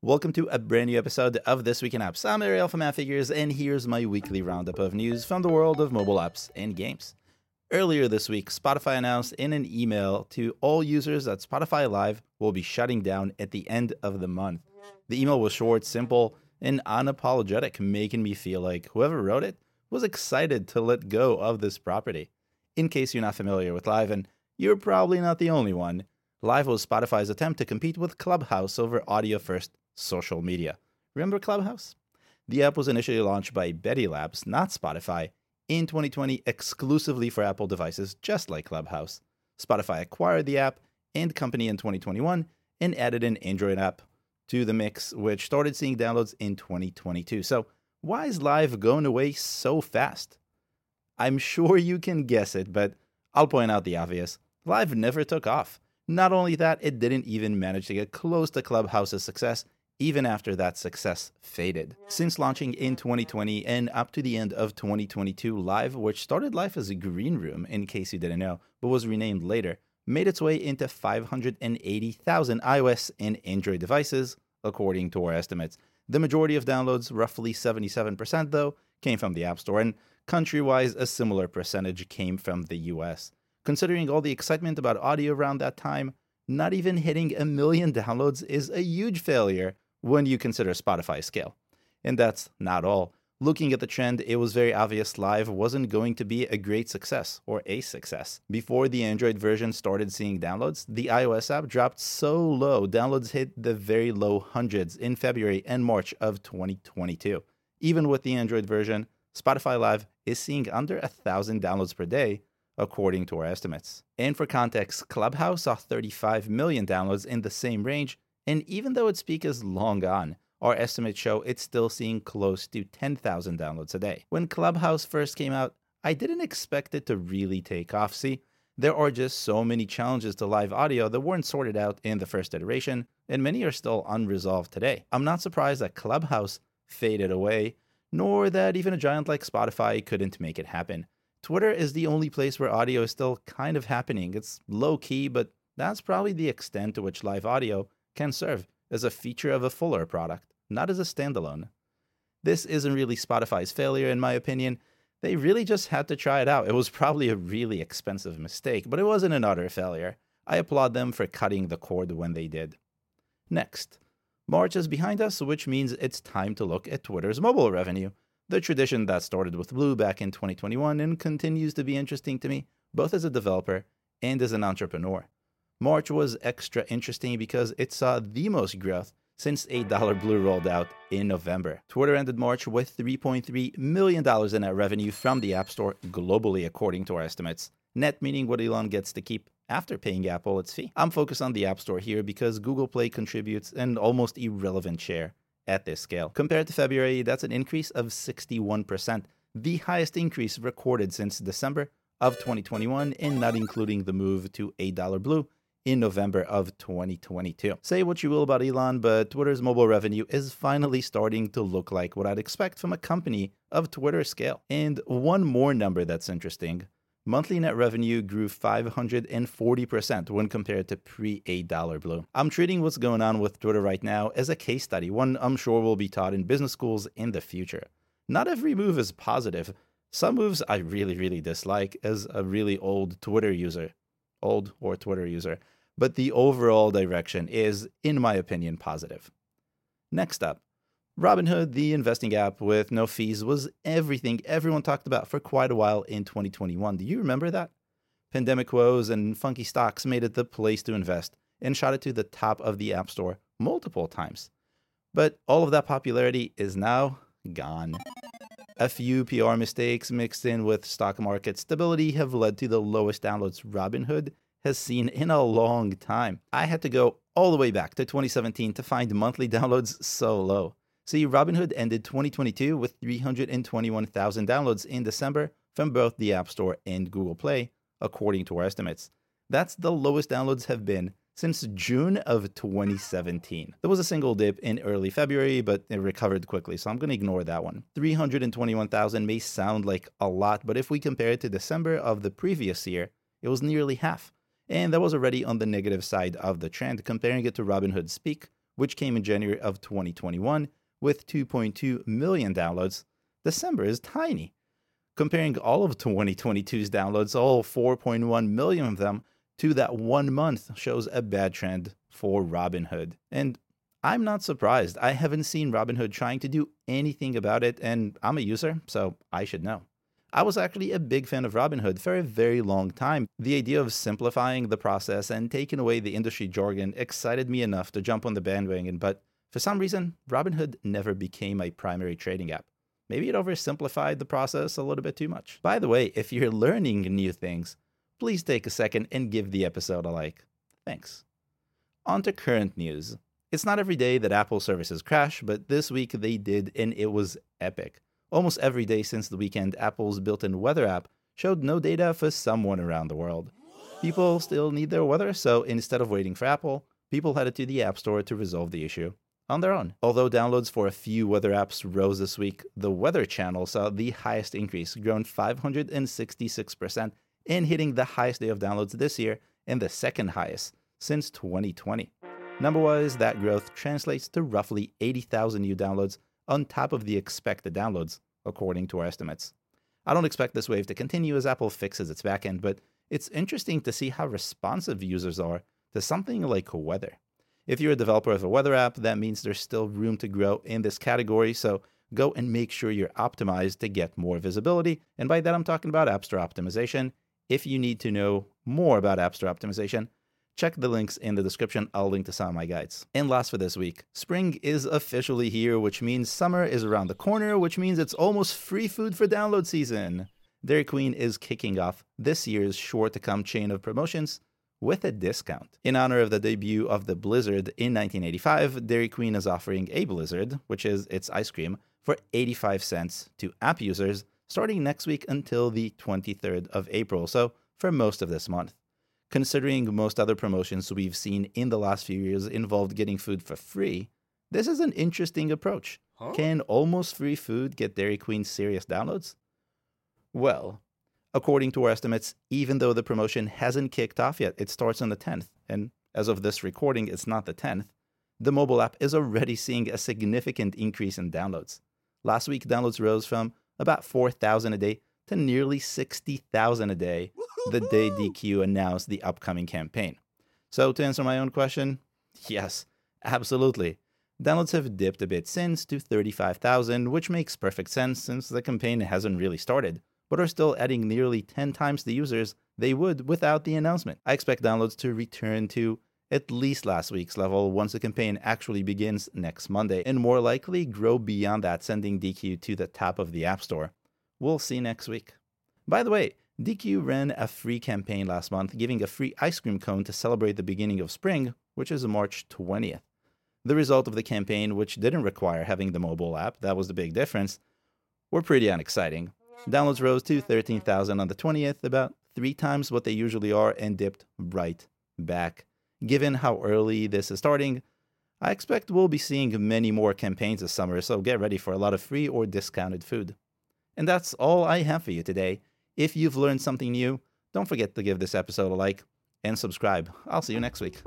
Welcome to a brand new episode of This Week in Apps. I'm Ariel from Appfigures, and here's my weekly roundup of news from the world of mobile apps and games. Earlier this week, Spotify announced in an email to all users that Spotify Live will be shutting down at the end of the month. The email was short, simple, and unapologetic, making me feel like whoever wrote it was excited to let go of this property. In case you're not familiar with Live, and you're probably not the only one, Live was Spotify's attempt to compete with Clubhouse over audio first social media. Remember Clubhouse? The app was initially launched by Betty Labs, not Spotify, in 2020 exclusively for Apple devices, just like Clubhouse. Spotify acquired the app and company in 2021 and added an Android app to the mix, which started seeing downloads in 2022. So, why is Live going away so fast? I'm sure you can guess it, but I'll point out the obvious. Live never took off. Not only that, it didn't even manage to get close to Clubhouse's success even after that success faded. Since launching in 2020 and up to the end of 2022, Live, which started life as a green room, in case you didn't know, but was renamed later, made its way into 580,000 iOS and Android devices, according to our estimates. The majority of downloads, roughly 77%, though, came from the App Store, and country wise, a similar percentage came from the US. Considering all the excitement about audio around that time, not even hitting a million downloads is a huge failure when you consider Spotify's scale. And that's not all. Looking at the trend, it was very obvious Live wasn't going to be a great success or a success. Before the Android version started seeing downloads, the iOS app dropped so low, downloads hit the very low hundreds in February and March of 2022. Even with the Android version, Spotify Live is seeing under a thousand downloads per day, according to our estimates. And for context, Clubhouse saw 35 million downloads in the same range and even though its peak is long gone, our estimates show it's still seeing close to 10,000 downloads a day. When Clubhouse first came out, I didn't expect it to really take off. See, there are just so many challenges to live audio that weren't sorted out in the first iteration, and many are still unresolved today. I'm not surprised that Clubhouse faded away, nor that even a giant like Spotify couldn't make it happen. Twitter is the only place where audio is still kind of happening. It's low key, but that's probably the extent to which live audio can serve as a feature of a fuller product, not as a standalone. This isn't really Spotify's failure, in my opinion. They really just had to try it out. It was probably a really expensive mistake, but it wasn't an utter failure. I applaud them for cutting the cord when they did. Next, March is behind us, which means it's time to look at Twitter's mobile revenue. The tradition that started with Blue back in 2021 and continues to be interesting to me, both as a developer and as an entrepreneur. March was extra interesting because it saw the most growth since $8 Blue rolled out in November. Twitter ended March with $3.3 million in net revenue from the App Store globally, according to our estimates. Net meaning what Elon gets to keep after paying Apple its fee. I'm focused on the App Store here because Google Play contributes an almost irrelevant share at this scale. Compared to February, that's an increase of 61%, the highest increase recorded since December of 2021, and not including the move to $8 Blue in November of 2022. Say what you will about Elon, but Twitter's mobile revenue is finally starting to look like what I'd expect from a company of Twitter scale. And one more number that's interesting monthly net revenue grew 540% when compared to pre $8 Blue. I'm treating what's going on with Twitter right now as a case study, one I'm sure will be taught in business schools in the future. Not every move is positive. Some moves I really, really dislike as a really old Twitter user, old or Twitter user but the overall direction is, in my opinion, positive. Next up, Robinhood, the investing app with no fees, was everything everyone talked about for quite a while in 2021. Do you remember that? Pandemic woes and funky stocks made it the place to invest and shot it to the top of the App Store multiple times. But all of that popularity is now gone. A few PR mistakes mixed in with stock market stability have led to the lowest downloads Robinhood has seen in a long time. I had to go all the way back to 2017 to find monthly downloads so low. See, Robinhood ended 2022 with 321,000 downloads in December from both the App Store and Google Play, according to our estimates. That's the lowest downloads have been since June of 2017. There was a single dip in early February, but it recovered quickly, so I'm going to ignore that one. 321,000 may sound like a lot, but if we compare it to December of the previous year, it was nearly half and that was already on the negative side of the trend, comparing it to Robinhood's peak, which came in January of 2021 with 2.2 million downloads, December is tiny. Comparing all of 2022's downloads, all 4.1 million of them, to that one month shows a bad trend for Robinhood. And I'm not surprised. I haven't seen Robinhood trying to do anything about it, and I'm a user, so I should know. I was actually a big fan of Robinhood for a very long time. The idea of simplifying the process and taking away the industry jargon excited me enough to jump on the bandwagon, but for some reason, Robinhood never became my primary trading app. Maybe it oversimplified the process a little bit too much. By the way, if you're learning new things, please take a second and give the episode a like. Thanks. On to current news. It's not every day that Apple services crash, but this week they did, and it was epic. Almost every day since the weekend, Apple's built in weather app showed no data for someone around the world. People still need their weather, so instead of waiting for Apple, people headed to the App Store to resolve the issue on their own. Although downloads for a few weather apps rose this week, the Weather Channel saw the highest increase, grown 566%, and hitting the highest day of downloads this year and the second highest since 2020. Number wise, that growth translates to roughly 80,000 new downloads on top of the expected downloads, according to our estimates. I don't expect this wave to continue as Apple fixes its backend, but it's interesting to see how responsive users are to something like weather. If you're a developer of a weather app, that means there's still room to grow in this category, so go and make sure you're optimized to get more visibility. And by that, I'm talking about App Store optimization. If you need to know more about App Store optimization, check the links in the description. I'll link to some of my guides. And last for this week, spring is officially here, which means summer is around the corner, which means it's almost free food for download season. Dairy Queen is kicking off this year's sure to come chain of promotions with a discount. In honor of the debut of the Blizzard in 1985, Dairy Queen is offering a Blizzard, which is its ice cream, for 85 cents to app users starting next week until the 23rd of April, so for most of this month. Considering most other promotions we've seen in the last few years involved getting food for free, this is an interesting approach. Huh? Can almost free food get Dairy Queen serious downloads? Well, According to our estimates, even though the promotion hasn't kicked off yet, it starts on the 10th. And as of this recording, it's not the 10th. The mobile app is already seeing a significant increase in downloads. Last week, downloads rose from about 4,000 a day to nearly 60,000 a day the day DQ announced the upcoming campaign. So, to answer my own question, yes, absolutely. Downloads have dipped a bit since to 35,000, which makes perfect sense since the campaign hasn't really started but are still adding nearly 10 times the users they would without the announcement. I expect downloads to return to at least last week's level once the campaign actually begins next Monday, and more likely grow beyond that, sending DQ to the top of the App Store. We'll see next week. By the way, DQ ran a free campaign last month, giving a free ice cream cone to celebrate the beginning of spring, which is March 20th. The result of the campaign, which didn't require having the mobile app, that was the big difference, were pretty unexciting. Downloads rose to 13,000 on the 20th, about three times what they usually are, and dipped right back. Given how early this is starting, I expect we'll be seeing many more campaigns this summer, so get ready for a lot of free or discounted food. And that's all I have for you today. If you've learned something new, don't forget to give this episode a like and subscribe. I'll see you next week.